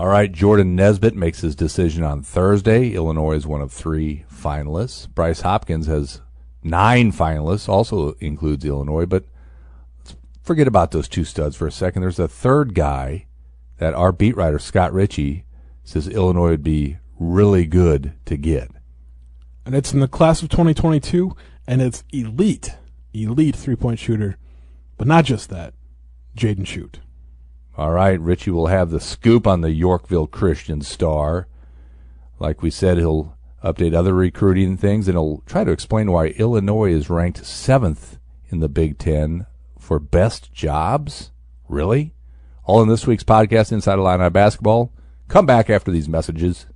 All right, Jordan Nesbitt makes his decision on Thursday. Illinois is one of three finalists. Bryce Hopkins has nine finalists, also includes Illinois, but forget about those two studs for a second. There's a third guy that our beat writer, Scott Richey, says Illinois would be really good to get. and it's in the class of 2022, and it's elite, elite three point shooter, but not just that, Jaden Schutt. All right, Richey will have the scoop on the Yorkville Christian Star. Like we said, he'll update other recruiting things, and he'll try to explain why Illinois is ranked seventh in the Big Ten for best jobs. Really? All in this week's podcast, Inside Illini Basketball. Come back after these messages.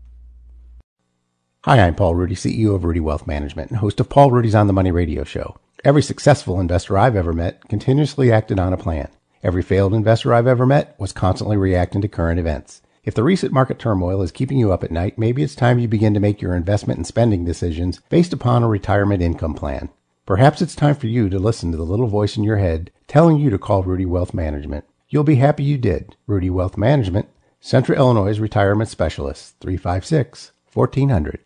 Hi, I'm Paul Rudy, CEO of Rudy Wealth Management and host of Paul Rudy's On the Money radio show. Every successful investor I've ever met continuously acted on a plan. Every failed investor I've ever met was constantly reacting to current events. If the recent market turmoil is keeping you up at night, maybe it's time you begin to make your investment and spending decisions based upon a retirement income plan. Perhaps it's time for you to listen to the little voice in your head telling you to call Rudy Wealth Management. You'll be happy you did. Rudy Wealth Management, Central Illinois Retirement Specialist, 356 1400.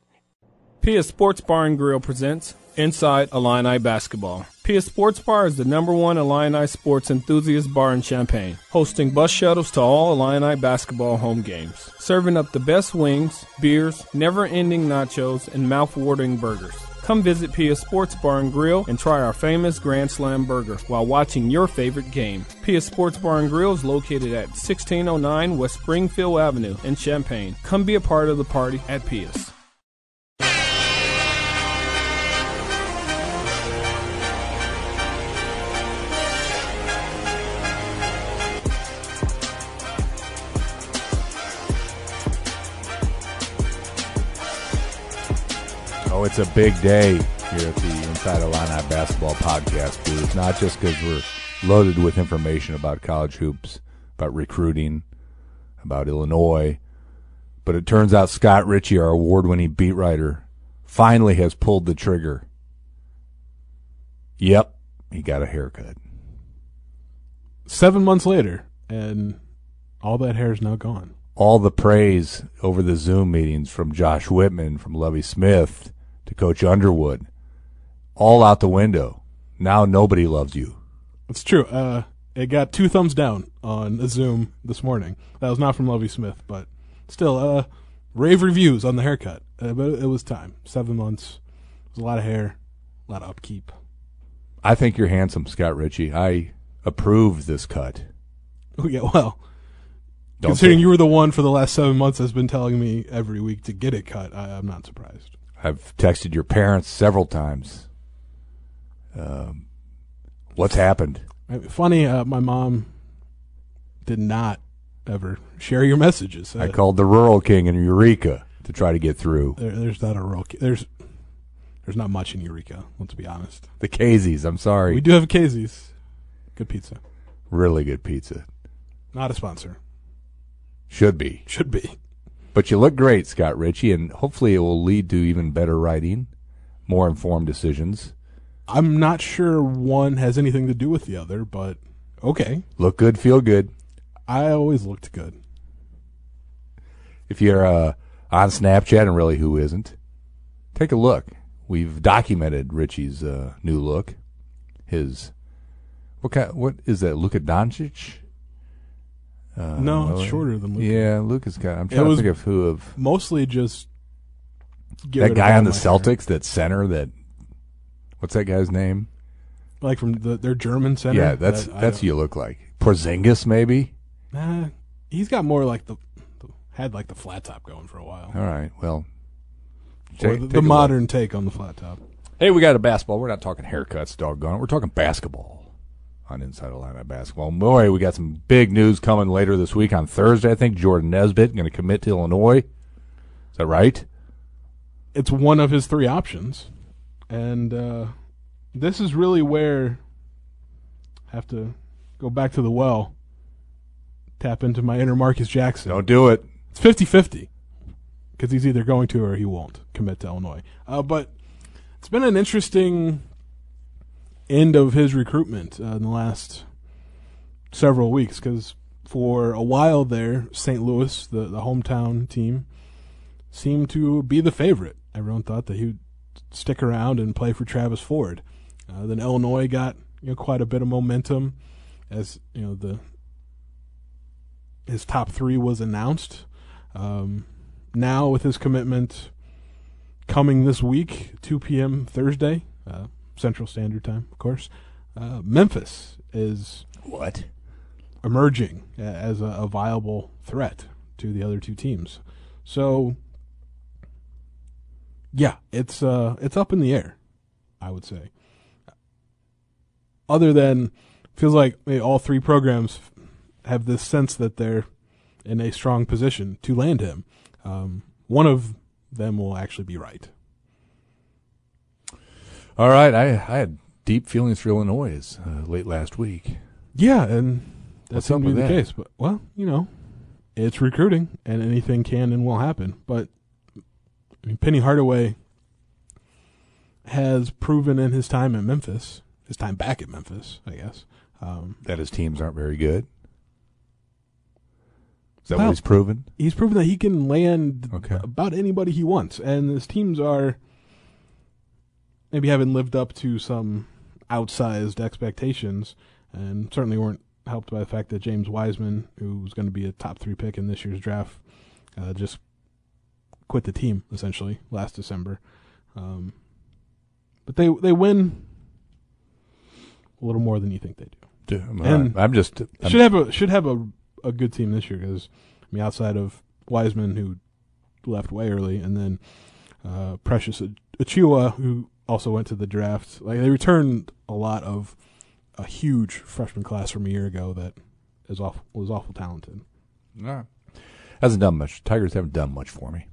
Pia Sports Bar and Grill presents Inside Illini Basketball. Pia Sports Bar is the number one Illini sports enthusiast bar in Champaign, hosting bus shuttles to all Illini basketball home games, serving up the best wings, beers, never-ending nachos, and mouth-watering burgers. Come visit Pia Sports Bar and Grill and try our famous Grand Slam burger while watching your favorite game. Pia Sports Bar and Grill is located at 1609 West Springfield Avenue in Champaign. Come be a part of the party at Pia's. It's a big day here at the Inside Illini Basketball Podcast booth. Not just because we're loaded with information about college hoops, about recruiting, about Illinois, but it turns out Scott Richey, our award-winning beat writer, finally has pulled the trigger. Yep, he got a haircut. Seven months later, and all that hair is now gone. All the praise over the Zoom meetings from Josh Whitman, from Lovie Smith to Coach Underwood, all out the window. Now nobody loves you. It's true. Uh, it got two thumbs down on Zoom this morning. That was not from Lovie Smith, but still, uh, rave reviews on the haircut. Uh, but it was time. Seven months. It was a lot of hair, a lot of upkeep. I think you're handsome, Scott Richey. I approve this cut. Oh, yeah, well, Don't considering you were the one for the last seven months that's been telling me every week to get it cut, I, I'm not surprised. I've texted your parents several times. Um, what's happened? Funny, uh, my mom did not ever share your messages. Uh, I called the Rural King in Eureka to try to get through. there, there's not a real. There's there's not much in Eureka. Let's be honest. The Kazies, I'm sorry. We do have Casey's. Good pizza. Really good pizza. Not a sponsor. Should be. Should be. But you look great, Scott Richey, and hopefully it will lead to even better writing, more informed decisions. I'm not sure one has anything to do with the other, but okay. Look good, feel good. I always looked good. If you're uh, on Snapchat, and really who isn't, take a look. We've documented Richey's uh, new look. His what kind? What is that? Luka Doncic? Uh, No, it's shorter than Luka. Yeah, Luka's got. I'm It trying to think of who of Mostly just get that guy on the my hair. Celtics, that center. That what's that guy's name? like from the, their German center. yeah, that's that that's don't- who you look like. Porzingis, maybe. Nah, he's got more like the, the had like the flat top going for a while. All right. Well, Or take- the, the a look. modern take on the flat top. Hey, we got a basketball. We're not talking haircuts, doggone it. We're talking basketball on Inside Illini Basketball. Boy, we got some big news coming later this week on Thursday. I think Jordan Nesbitt going to commit to Illinois. Is that right? It's one of his three options, and uh, this is really where I have to go back to the well, tap into my inner Marcus Jackson. Don't do it. It's 50-50 because he's either going to or he won't commit to Illinois. Uh, but it's been an interesting end of his recruitment uh, in the last several weeks because for a while there, St. Louis, the, the hometown team, seemed to be the favorite. Everyone thought that he would stick around and play for Travis Ford. Uh, then Illinois got you know quite a bit of momentum as you know the his top three was announced. Um, now with his commitment coming this week, 2 p.m. Thursday, uh, Central Standard Time, of course. Uh, Memphis is What? emerging as a, a viable threat to the other two teams. So, yeah, it's uh, it's up in the air. I would say. Other than feels like all three programs have this sense that they're in a strong position to land him. Um, one of them will actually be right. All right. I, I had deep feelings for Illinois uh, late last week. Yeah, and that What's seemed to be the that? case. But well, you know, it's recruiting, and anything can and will happen. But I mean, Penny Hardaway has proven in his time at Memphis, his time back at Memphis, I guess. Um, That his teams aren't very good. Is that Well- what he's proven? he's proven that he can land Okay. about anybody he wants, and his teams are maybe haven't lived up to some outsized expectations, and certainly weren't helped by the fact that James Wiseman, who was going to be a top three pick in this year's draft, uh, just quit the team essentially last December. Um, but they they win a little more than you think they do. Dude, I'm, And- I'm just. I'm- should have a should have a a good team this year because I mean outside of Wiseman who left way early and then uh, Precious Achiuwa who also went to the draft like they returned a lot of a huge freshman class from a year ago that is awful was awful talented. All right. Hasn't done much. Tigers haven't done much for me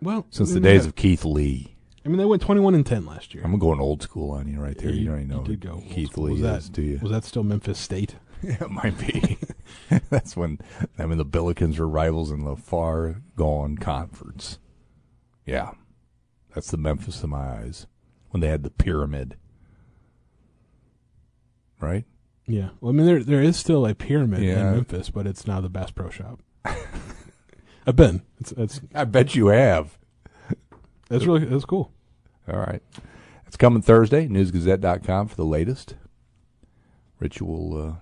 Well, since I the days yeah. of Keith Lee. I mean they went twenty one and ten last year. I'm going old school on you right there. You, don't even know did go Keith. Lee was that, is, do you? Was that still Memphis State? Yeah, it might be. That's when I mean the Billikens were rivals in the far gone conference. Yeah, that's the Memphis of my eyes when they had the pyramid. Right? Yeah. Well, I mean there there is still a pyramid Yeah. in Memphis, but it's now the Bass Pro Shop. I've been. It's it's I bet you have. it's really it's cool. All right. It's coming Thursday, newsgazette.com for the latest. Rich will uh,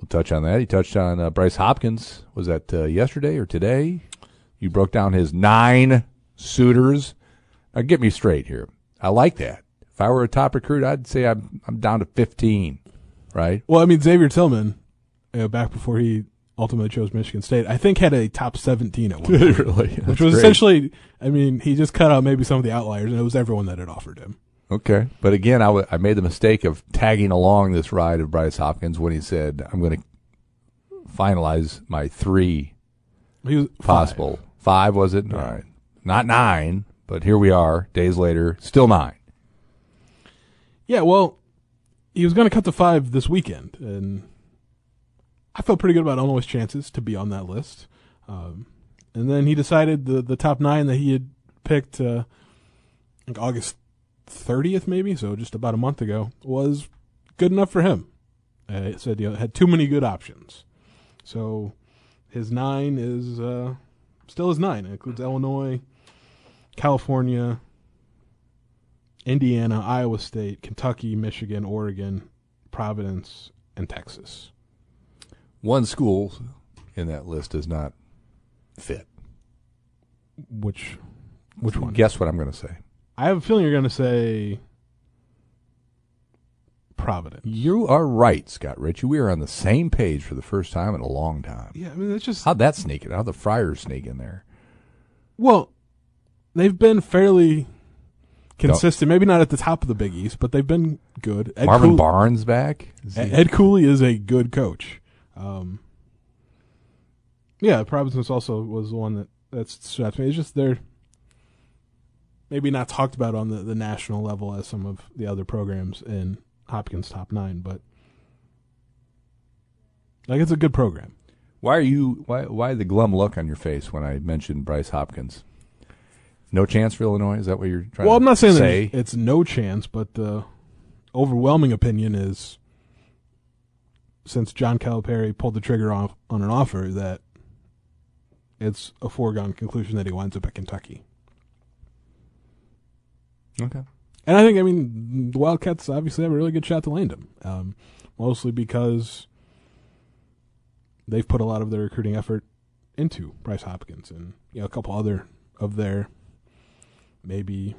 will touch on that. He touched on uh, Bryce Hopkins. Was that uh, yesterday or today? You broke down his nine suitors. Now get me straight here. I like that. If I were a top recruit, I'd say I'm I'm down to 15, right? Well, I mean Xavier Tillman, you know, back before he ultimately chose Michigan State, I think had a top seventeen at one point, really? which was essentially, I mean, he just cut out maybe some of the outliers, and it was everyone that had offered him. Okay. But again, I I made the mistake of tagging along this ride of Bryce Hopkins when he said, I'm going to finalize my three He was possible. Five, was it? All right. Not nine, but here we are, days later, still nine. Yeah, well, he was going to cut to five this weekend, and I felt pretty good about Illinois' chances to be on that list. Um, and then he decided the the top nine that he had picked, uh, like August thirtieth, maybe, so just about a month ago, was good enough for him. Uh, it said you know, had too many good options, so his nine is uh, still his nine. It includes Illinois, California, Indiana, Iowa State, Kentucky, Michigan, Oregon, Providence, and Texas. One school in that list does not fit. Which which one? Guess what I'm going to say. I have a feeling you're going to say Providence. You are right, Scott Richey. We are on the same page for the first time in a long time. Yeah, I mean that's just How'd that sneak in? How'd the Friars sneak in there? well, they've been fairly consistent. Maybe not at the top of the Big East, but they've been good. Ed Marvin Cooley- Barnes back. Is he- Ed Cooley is a good coach. Um, yeah, Providence also was the one that that stood out to me. It's just they're maybe not talked about on the, the national level as some of the other programs in Hopkins top nine, but like it's a good program. Why are you? Why? Why the glum look on your face when I mentioned Bryce Hopkins? No chance for Illinois. Is that what you're trying? Well, to I'm not saying say? that it's no chance, but the overwhelming opinion is since John Calipari pulled the trigger off on an offer that it's a foregone conclusion that he winds up at Kentucky. Okay. And I think, I mean, the Wildcats obviously have a really good shot to land him, um, mostly because they've put a lot of their recruiting effort into Bryce Hopkins and you know a couple other of their maybe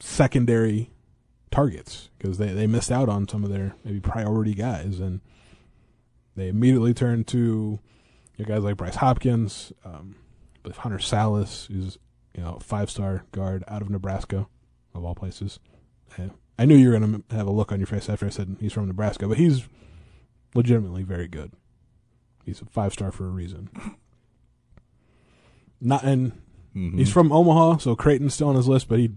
secondary targets because they, they missed out on some of their maybe priority guys and they immediately turned to you guys like Bryce Hopkins, um, with Hunter Sallis, who's you know five star guard out of Nebraska of all places. Uh, I knew you were going to have a look on your face after I said he's from Nebraska, but he's legitimately very good. He's a five star for a reason. Not and Mhm. he's from Omaha, so Creighton's still on his list, but he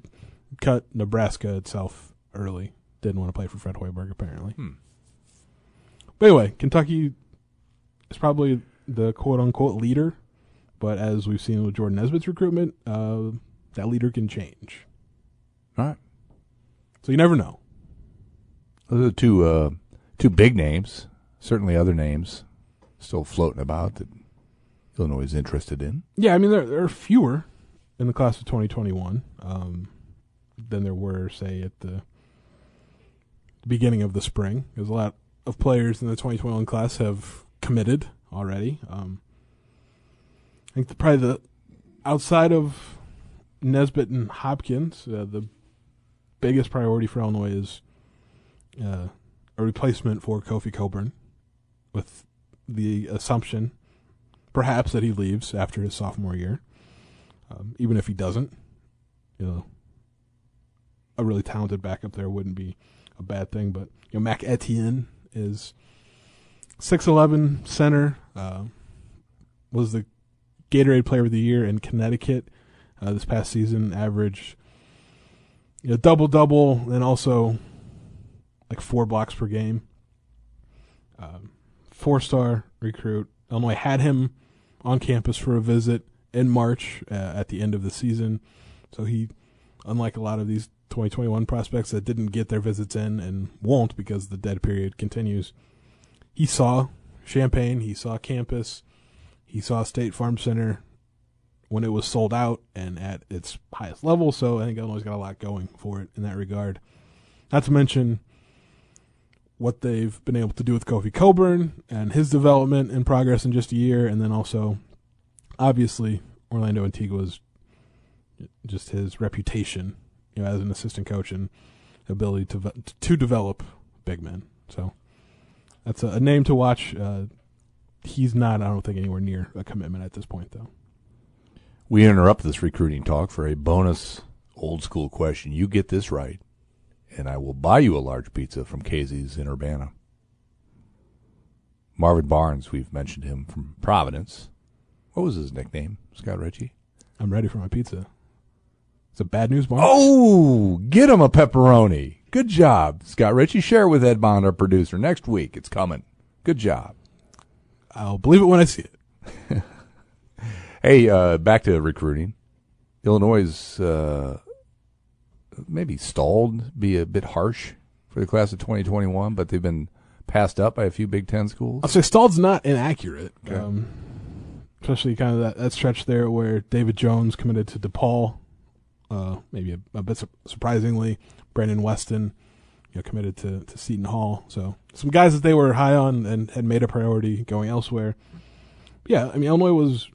cut Nebraska itself early. Didn't want to play for Fred Hoiberg apparently. Hmm. But anyway, Kentucky is probably the quote unquote leader, but as we've seen with Jordan Nesbitt's recruitment, uh, that leader can change. All right. So you never know. Those are two uh, two big names. Certainly, other names still floating about that Illinois is interested in. Yeah, I mean there there are fewer in the class of 2021 um, than there were, say, at the beginning of the spring. There's a lot of players in the 2021 class have committed already. Um, I think the, probably the outside of Nesbitt and Hopkins, uh, the biggest priority for Illinois is uh, a replacement for Kofi Cockburn, with the assumption perhaps that he leaves after his sophomore year. Um, even if he doesn't, you know, a really talented backup there wouldn't be a bad thing. But you know, Mac Etienne is six eleven center. Uh, was the Gatorade Player of the Year in Connecticut uh, this past season. Average, you know, double double, and also like four blocks per game. Um, four star recruit. Illinois had him on campus for a visit in March uh, at the end of the season. So he, unlike a lot of these 2021 prospects that didn't get their visits in and won't because the dead period continues, he saw Champaign, he saw campus, he saw State Farm Center when it was sold out and at its highest level. So I think Illinois got a lot going for it in that regard. Not to mention what they've been able to do with Kofi Cockburn and his development and progress in just a year, and then also, obviously, Orlando Antigua's just his reputation, you know, as an assistant coach and ability to to develop big men. So that's a, a name to watch. Uh, he's not, I don't think, anywhere near a commitment at this point, though. We interrupt this recruiting talk for a bonus old school question. You get this right, and I will buy you a large pizza from Casey's in Urbana. Marvin Barnes, we've mentioned him from Providence. What was his nickname, Scott Richey? I'm ready for my pizza. It's a bad news, Mark. Oh, get him a pepperoni. Good job, Scott Richey. Share it with Ed Bond, our producer. Next week, it's coming. Good job. I'll believe it when I see it. Hey, uh, back to recruiting. Illinois is uh, maybe stalled, be a bit harsh for the class of 2021, but they've been passed up by a few Big Ten schools. I'll say Stalld's not inaccurate. Okay. Um, especially kind of that, that stretch there where David Jones committed to DePaul. Uh, maybe a, a bit su- surprisingly, Brandon Weston, you know, committed to, to Seton Hall. So some guys that they were high on and had made a priority going elsewhere. Yeah, I mean Illinois was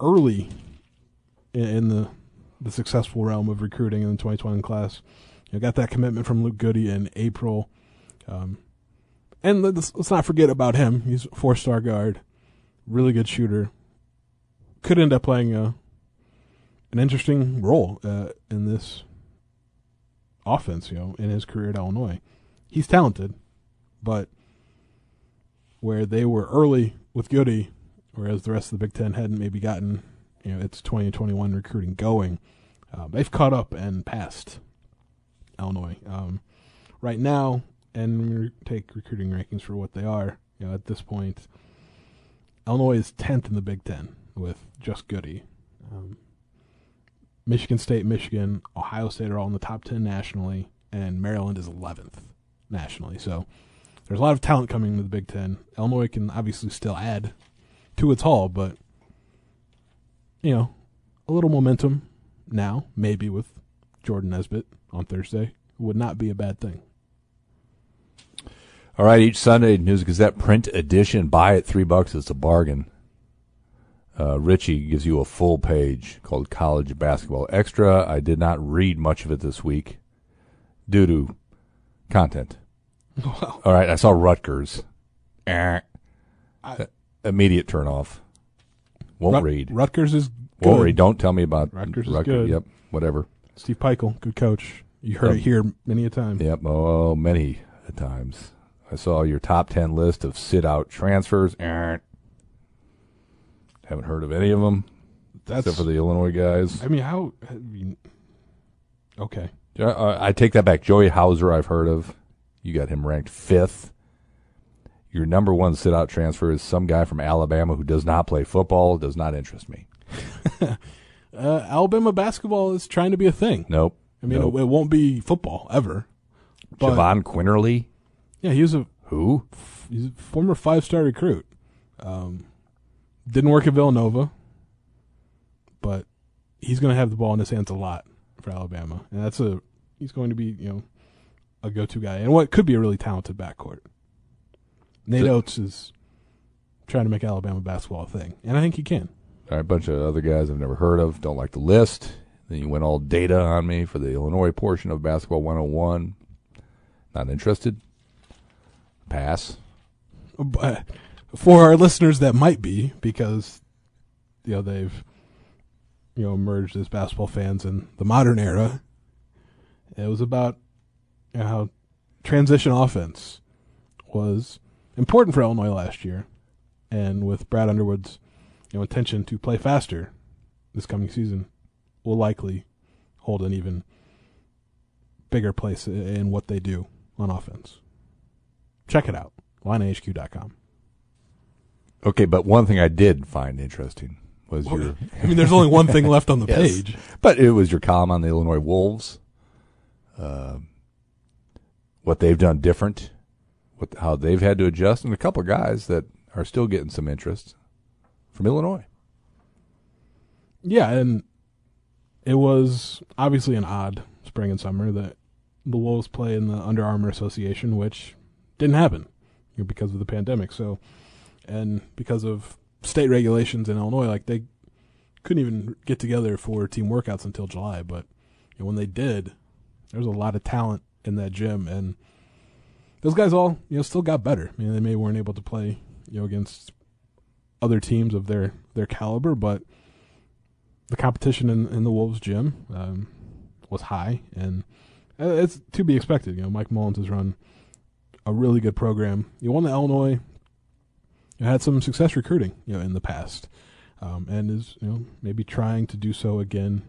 early in, in the the successful realm of recruiting in the 2020 class. You know, got that commitment from Luke Goody in April. Um, and let's, let's not forget about him. He's a four star guard, really good shooter. Could end up playing a an interesting role uh, in this offense. You know, in his career at Illinois, he's talented, but where they were early with Goody, whereas the rest of the Big Ten hadn't maybe gotten you know its 2021 recruiting going, uh, they've caught up and passed Illinois. Um, right now, and we take recruiting rankings for what they are. You know, at this point, Illinois is 10th in the Big Ten with just Goody. Um, Michigan State, Michigan, Ohio State are all in the top 10 nationally, and Maryland is 11th nationally. So there's a lot of talent coming to the Big Ten. Illinois can obviously still add to its haul, but, you know, a little momentum now, maybe with Jordan Nesbitt on Thursday, would not be a bad thing. All right, each Sunday News Gazette print edition. Buy it three bucks. It's a bargain. Uh, Richey gives you a full page called College Basketball Extra. I did not read much of it this week due to content. Wow. All right, I saw Rutgers. I- Immediate turn off. Won't Rut- read. Rutgers is good. Won't read. Don't tell me about Rutgers Rutgers, is good. Yep, whatever. Steve Pikiell, good coach. You heard Um, it here many a time. Yep. Oh, many a times. I saw your top ten list of sit out transfers. Eh. Haven't heard of any of them That's. except for the Illinois guys. I mean, how? I mean, okay. Uh, I take that back. Joey Hauser, I've heard of. You got him ranked fifth. Your number one sit out transfer is some guy from Alabama who does not play football, does not interest me. Uh, Alabama basketball is trying to be a thing. Nope. I mean, nope. it, it won't be football ever. But Jahvon Quinerly? yeah, he was a Who? he's a former five star recruit. Um, didn't work at Villanova, but he's going to have the ball in his hands a lot for Alabama, and that's a he's going to be you know a go to guy and what could be a really talented backcourt. Nate So- Oates is trying to make Alabama basketball a thing, and I think he can. All right, a bunch of other guys I've never heard of. Don't like the list. Then you went all data on me for the Illinois portion of Basketball 101. Not interested. Pass. But for our listeners that might be because you know they've you know emerged as basketball fans in the modern era it was about you know, how transition offense was important for Illinois last year and with Brad Underwood's you know intention to play faster this coming season will likely hold an even bigger place in what they do on offense check it out illinihq.com Okay, but one thing I did find interesting was Well, your. I mean, there's only one thing left on the Yes. page. But it was your column on the Illinois Wolves. Um what they've done different, what how they've had to adjust, and a couple of guys that are still getting some interest from Illinois. Yeah, and it was obviously an odd spring and summer that the Wolves play in the Under Armour Association, which didn't happen because of the pandemic. So, and because of state regulations in Illinois, like they couldn't even get together for team workouts until July. But you know, when they did, there was a lot of talent in that gym, and those guys all you know still got better. I mean, they may weren't able to play you know against other teams of their their caliber, but the competition in, in the Wolves gym um, was high, and uh, it's to be expected. You know, Mike Mullins has run a really good program. You won the Illinois. You had some success recruiting, you know, in the past, um, and is you know maybe trying to do so again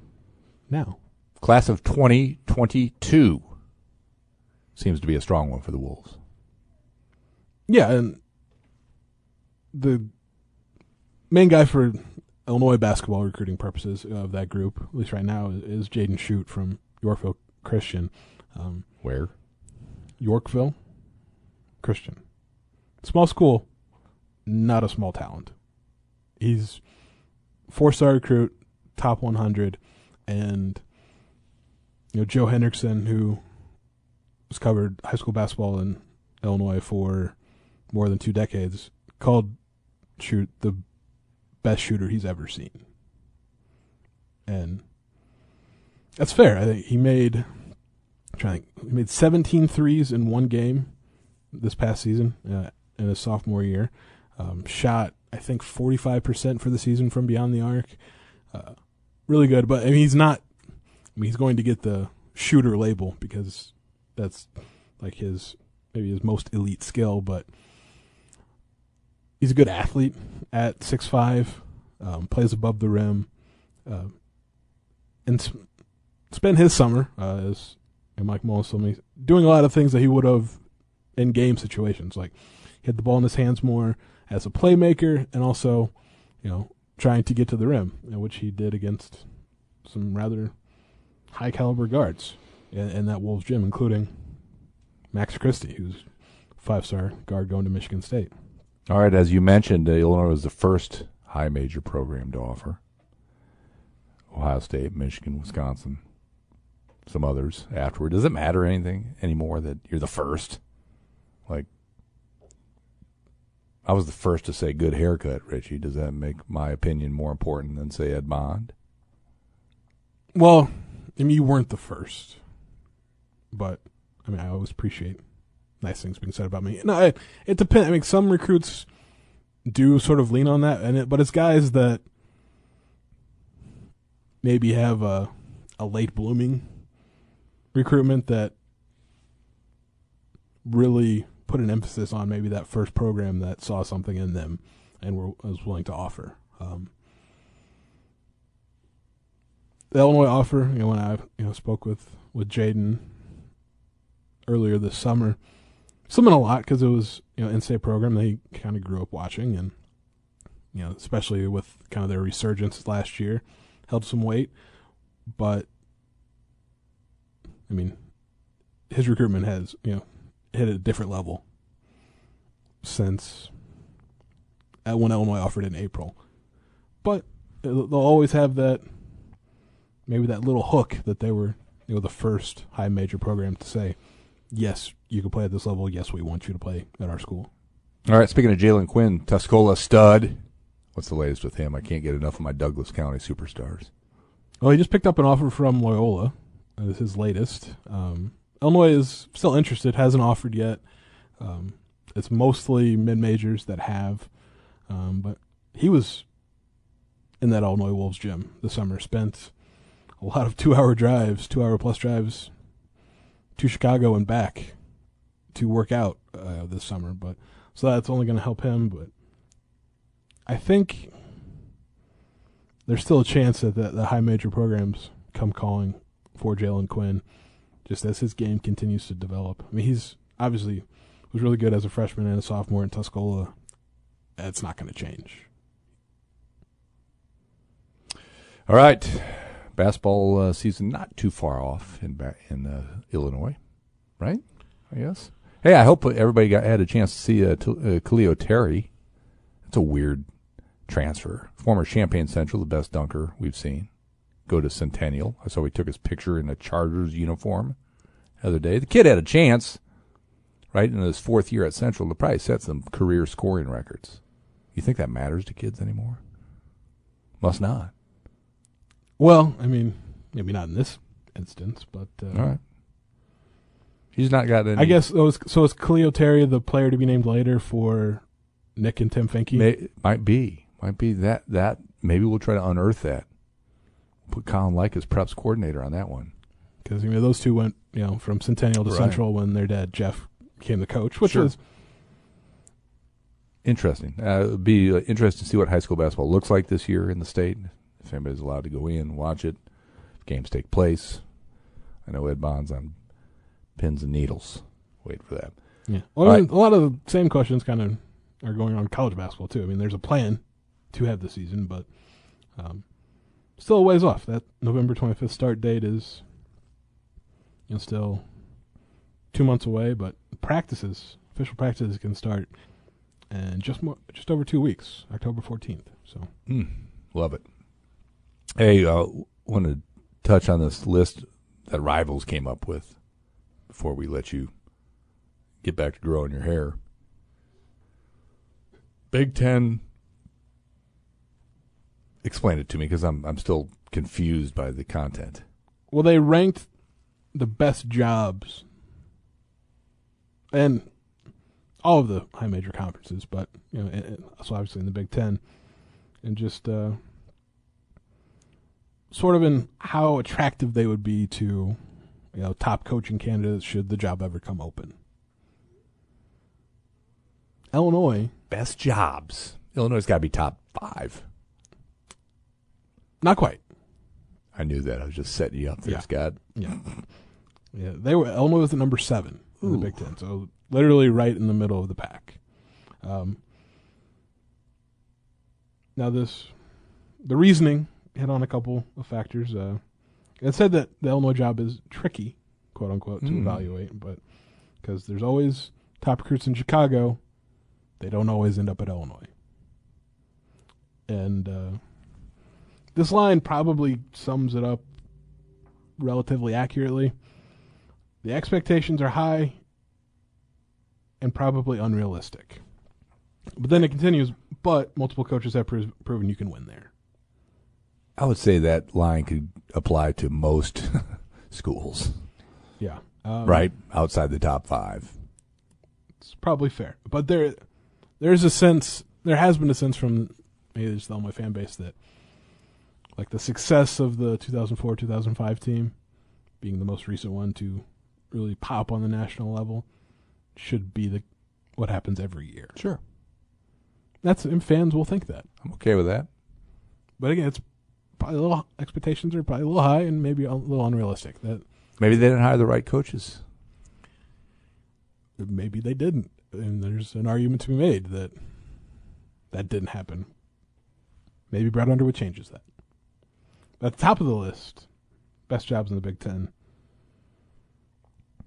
now. Class of 2022 seems to be a strong one for the Wolves. Yeah, and the main guy for Illinois basketball recruiting purposes of that group, at least right now, is, Jaden Schutt from Yorkville Christian. Um, Where? Yorkville Christian. Small school, not a small talent. He's four star recruit, top 100, and you know Joe Henricksen, who has covered high school basketball in Illinois for more than two decades, called Schutt the best shooter he's ever seen, and that's fair. I think he made I'm trying to think, he made 17 threes in one game this past season uh, in his sophomore year. Um, shot I think 45% for the season from beyond the arc. Uh, really good. But I mean, he's not. I mean, he's going to get the shooter label because that's like his maybe his most elite skill. But he's a good athlete at six five. Um, plays above the rim, uh, and s- spent his summer uh, as and Mike Mullins told me doing a lot of things that he would have in game situations, like he had the ball in his hands more as a playmaker, and also, you know, trying to get to the rim, which he did against some rather high caliber guards in, in that Wolves gym, including Max Christie, who's five star guard going to Michigan State. All right, as you mentioned, uh, Illinois was the first high major program to offer. Ohio State, Michigan, Wisconsin, some others afterward. Does it matter anything anymore that you're the first? Like, I was the first to say good haircut, Richey. Does that make my opinion more important than say Ed Bond? Well, I mean, you weren't the first, but I mean, I always appreciate nice things being said about me. No, it, it depends. I mean, some recruits do sort of lean on that, and it, but it's guys that maybe have a a late blooming recruitment that really put an emphasis on maybe that first program that saw something in them and were, was willing to offer. Um, the Illinois offer, you know, when I you know spoke with with Jaden earlier this summer, something a lot because it was you know in-state program they kind of grew up watching, and you know especially with kind of their resurgence last year, held some weight, but I mean, his recruitment has you know hit a different level since when Illinois offered in April, but they'll they'll always have that maybe that little hook that they were you know the first high major program to say yes you can play at this level yes we want you to play at our school All right, speaking of Jalen Quinn, Tuscola stud. What's the latest with him? I can't get enough of my Douglas County superstars. well he just picked up an offer from Loyola that is his latest um, Illinois is still interested hasn't offered yet um, it's mostly mid majors that have um, but he was in that Illinois Wolves gym this summer spent a lot of two hour drives two hour plus drives to Chicago and back to work out uh, this summer, but so that's only going to help him. But I think there's still a chance that the, the high major programs come calling for Jalen Quinn, just as his game continues to develop. I mean, he's obviously was really good as a freshman and a sophomore in Tuscola. It's not going to change. All right, basketball uh, season not too far off in in uh, Illinois, right? I guess. Hey, I hope everybody got had a chance to see uh, T- uh, Terry. It's a weird transfer. Former Champaign Central, the best dunker we've seen, go to Centennial. I saw he took his picture in a Chargers uniform the other day. The kid had a chance, right? In his fourth year at Central, to probably set some career scoring records. You think that matters to kids anymore? Must not. Well, I mean, maybe not in this instance, but uh, All right. He's not got any. I guess it was, so. Is Khalil Terry the player to be named later for Nick and Tim Finke? May, might be, might be that that maybe we'll try to unearth that. Put Colin Likas preps coordinator on that one. because you know those two went you know from Centennial to Right. Central when their dad Jeff became the coach, which Sure. was Interesting. Uh, it'd be uh, interesting to see what high school basketball looks like this year in the state. If anybody's allowed to go in, watch it. If games take place. I know Ed Bond's on pins and needles. Wait for that. yeah. Well, I mean, right. a lot of the same questions kind of are going on college basketball too. I mean, there's a plan to have the season, but um, still a ways off. That November 25th start date is you know still two months away, but practices, official practices, can start in just more, just over two weeks, October 14th. So Mm, love it. Hey, uh, want to touch on this list that Rivals came up with before we let you get back to growing your hair. Big Ten. Explain it to me because I'm I'm still confused by the content. Well, they ranked the best jobs, and all of the high major conferences, but you know, so obviously in the Big Ten, and just uh, sort of in how attractive they would be to, you know, top coaching candidates should the job ever come open. Illinois, Best jobs. Illinois got to be top five. not quite. I knew that. I was just setting you up there, Yeah. Scott. Yeah, yeah. They were Illinois was at number seven in the Big Ten, so literally right in the middle of the pack. Um, now this, the reasoning hit on a couple of factors. Uh, it said that the Illinois job is tricky, quote unquote, to Mm. evaluate, but because there's always top recruits in Chicago, they don't always end up at Illinois. And uh, this line probably sums it up relatively accurately. The expectations are high and probably unrealistic. But then it continues, but multiple coaches have proven you can win there. I would say that line could apply to most schools, Yeah. Um, right? Outside the top five. It's probably fair. But there there's a sense there has been a sense from maybe just the Illinois fan base that like the success of the 2004 2005 team being the most recent one to really pop on the national level should be the what happens every year. Sure. That's and fans will think that. I'm okay with that. But again, it's probably a little expectations are probably a little high and maybe a little unrealistic. That Maybe they didn't hire the right coaches. maybe they didn't, and there's an argument to be made that that didn't happen. Maybe Brad Underwood changes that. At the top of the list, best jobs in the Big Ten.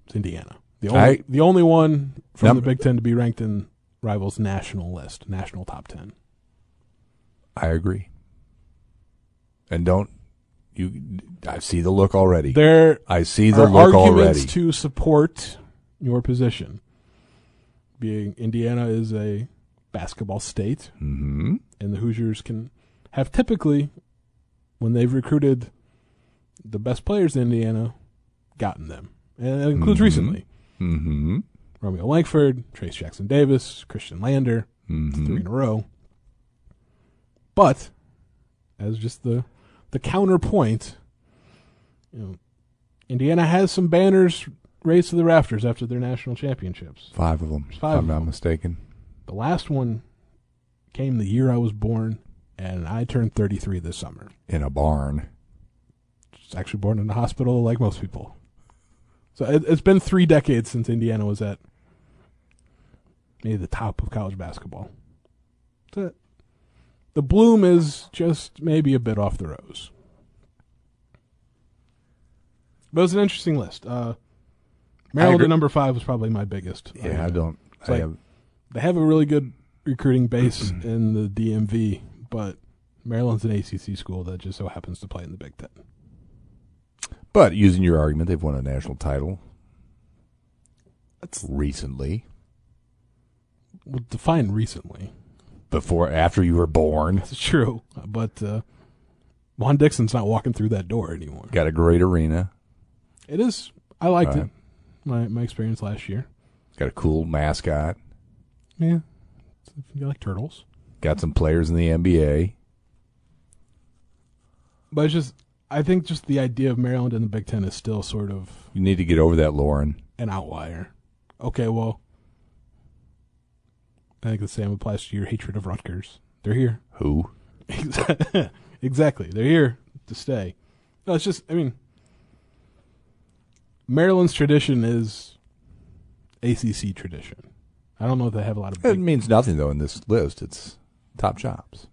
It's Indiana, the only I- the only one from the Big Ten to be ranked in Rivals' national list, national top ten. I agree. And don't you? I see the look already. There I see the are look arguments already. to support your position. Being Indiana is a basketball state, hmm and the Hoosiers can have typically, when they've recruited the best players in Indiana, gotten them, and that includes Mhm. recently hmm Romeo Langford, Trayce Jackson Davis, Khristian Lander, hmm three in a row. But as just the the counterpoint, you know, Indiana has some banners raised to the rafters after their national championships. Five of them, five if I'm not mistaken. The last one came the year I was born, and I turned 33 this summer. In a barn. Just actually born in a hospital, like most people. So it, it's been three decades since Indiana was at maybe the top of college basketball. So the bloom is just maybe a bit off the rose. But it was an interesting list. Uh, Maryland at number five was probably my biggest. Yeah, I don't. I like- have, they have a really good recruiting base in the DMV, but Maryland's an ACC school that just so happens to play in the Big Ten. but using your argument, they've won a national title That's recently. well, defined recently. Before, after you were born, It's true, but uh, Juan Dixon's not walking through that door anymore. got a great arena. It is. I liked Right. it. My my experience last year. Got a cool mascot. Yeah, you like turtles, Got some players in the NBA. but it's just. I think just the idea of Maryland in the Big Ten is still sort of You need to get over that, Lauren. an outlier. Okay, well, I think the same applies to your hatred of Rutgers. They're here. Who? exactly. They're here to stay. No, it's just, I mean, Maryland's tradition is ACC tradition. I don't know if they have a lot of It means nothing though in this list. It's top jobs,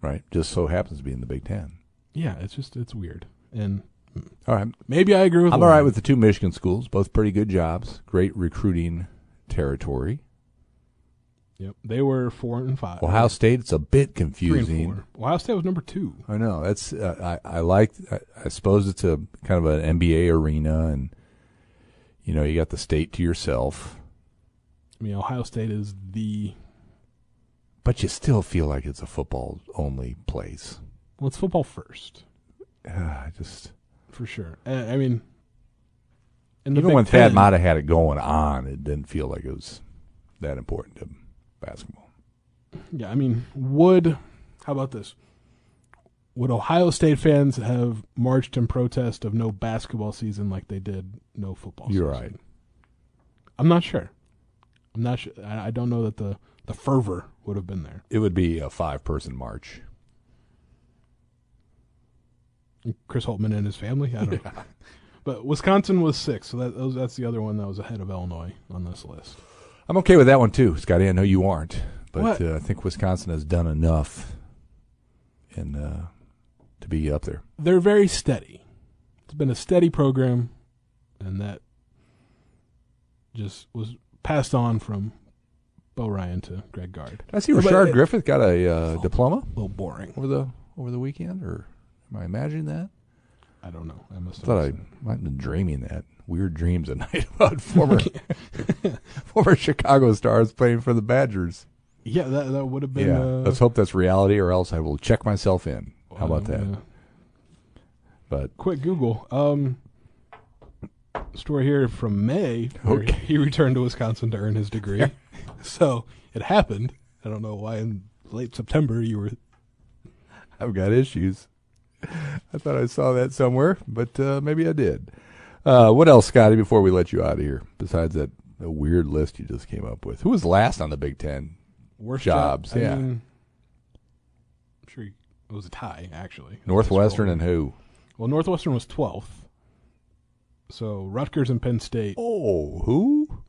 right? Just so happens to be in the Big Ten. Yeah, it's just, it's weird. And All right, maybe I agree with I'm all right with the two Michigan schools. Both pretty good jobs. Great recruiting territory. Yep. They were four and five. Ohio State, it's a bit confusing. Ohio State was number two. I know that's uh, I I like I, I suppose it's a kind of an NBA arena and you know you got the state to yourself, I mean, Ohio State is the, but you still feel like it's a football only place. well, it's football first, Uh, I just for sure. And, I mean, even Big when Thad 10 Matta had it going on, it didn't feel like it was that important to basketball. Yeah, I mean, would how about this? would Ohio State fans have marched in protest of no basketball season like they did no football? You're season? right. I'm not sure. I'm not sure. I, don't know that the the fervor would have been there. It would be a five person march. Chris Holtmann and his family. I don't know. But Wisconsin was six, so that, that's the other one that was ahead of Illinois on this list. I'm okay with that one too, Scotty. I know you aren't, but uh, I think Wisconsin has done enough in uh, to be up there. They're very steady. It's been a steady program, and that just was passed on from Bo Ryan to Greg Gard. Did I see But Rashard Griffith got a uh, diploma A little boring. over the over the weekend, or am I imagining that? I don't know. I must I thought I might have been dreaming that weird dreams at night about former former Chicago stars playing for the Badgers. Yeah, that that would have been. yeah, uh, let's hope that's reality, or else I will check myself in. How about that? But quick Google. Um, story here from May. Okay. He returned to Wisconsin to earn his degree. so it happened. I don't know why in late September you were. I've got issues. I thought I saw that somewhere, but uh, maybe I did. Uh, what else, Scotty? Before we let you out of here, besides that weird list you just came up with, who was last on the Big Ten? Worst Jobs, job. I yeah. mean, I'm sure it was a tie, actually. Northwestern and who? Well, Northwestern was 12th. So Rutgers and Penn State. Oh, who?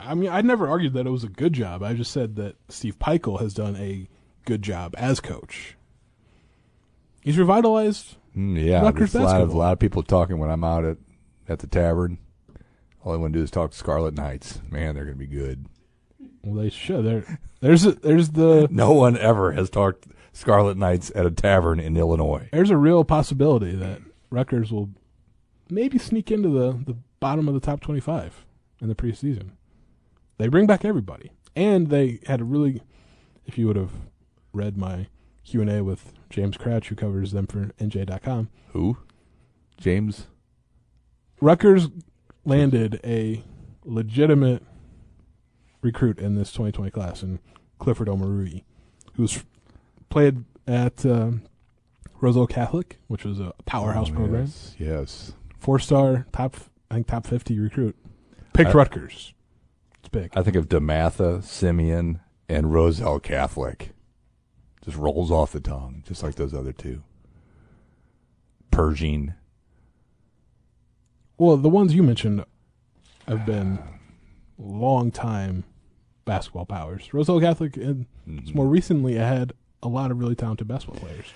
I mean, I never argued that it was a good job. I just said that Steve Pikiell has done a good job as coach. He's revitalized. Mm, yeah, Rutgers there's a lot of, basketball. lot of people talking when I'm out at at the tavern. All I want to do is talk Scarlet Knights. Man, they're going to be good. Well, they should. There, there's a, there's the No one ever has talked Scarlet Knights at a tavern in Illinois. there's a real possibility that Rutgers will maybe sneak into the, the bottom of the top 25 in the preseason. They bring back everybody, and they had a really. If you would have read my Q and A with James Kratch, who covers them for NJ.com, Who? James? Rutgers landed a legitimate recruit in this 2020 class, in Clifford Omoruyi, who's played at um, Roselle Catholic, which was a powerhouse Oh, program. Yes. yes. Four star, top I think top 50 recruit. Picked I- Rutgers. It's big. I think of DeMatha, Simeon, and Roselle Catholic. Just rolls off the tongue, just like those other two. Pershing. well, the ones you mentioned have been long time basketball powers. Roselle Catholic, and Mhm. more recently, had a lot of really talented basketball players.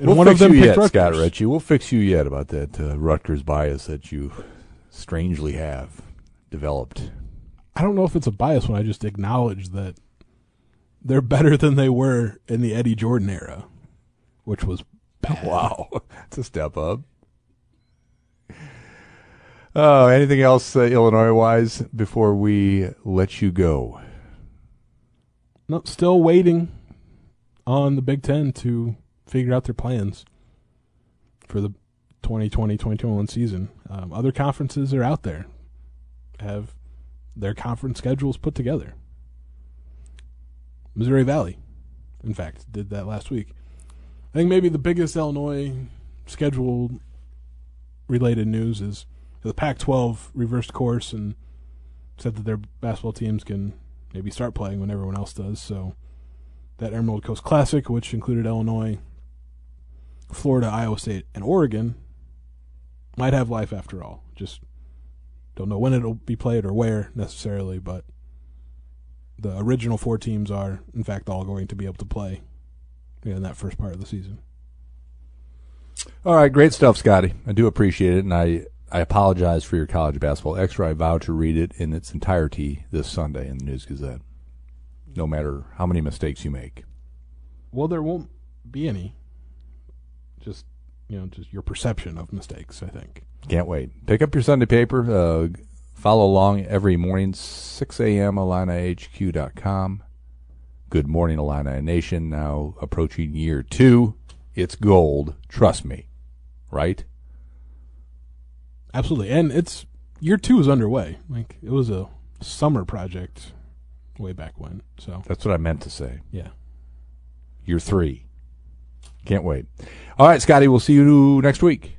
And We'll one fix of them you yet, Scott Richey. We'll fix you yet about that uh, Rutgers bias that you strangely have developed. I don't know if it's a bias when I just acknowledge that they're better than they were in the Eddie Jordan era, which was bad. Wow, it's a step up. Oh, anything else uh, Illinois wise before we let you go? No, still waiting on the Big Ten to figure out their plans for the 2020-2021 season. Um, other conferences are out there, have their conference schedules put together. Missouri Valley, in fact, did that last week. I think maybe the biggest Illinois schedule related news is the Pac-12 reversed course and said that their basketball teams can maybe start playing when everyone else does. So that Emerald Coast Classic, which included Illinois, Florida, Iowa State, and Oregon, might have life after all. Just don't know when it'll be played or where necessarily, but the original four teams are, in fact, all going to be able to play in that first part of the season. All right, great stuff, Scotty. I do appreciate it, and I, I apologize for your college basketball extra. I vow to read it in its entirety this Sunday in the News Gazette, no matter how many mistakes you make. Well, there won't be any. Just you know, just your perception of mistakes. I think. Can't wait. Pick up your Sunday paper. Uh, follow along every morning, 6 a.m. IlliniHQ.com. Good morning, Illini Nation. Now approaching year two. It's gold. Trust me. Right? Absolutely, and it's year two is underway. Like it was a summer project way back when. So That's what I meant to say. yeah, You're three. Can't wait. All right, Scotty, we'll see you next week.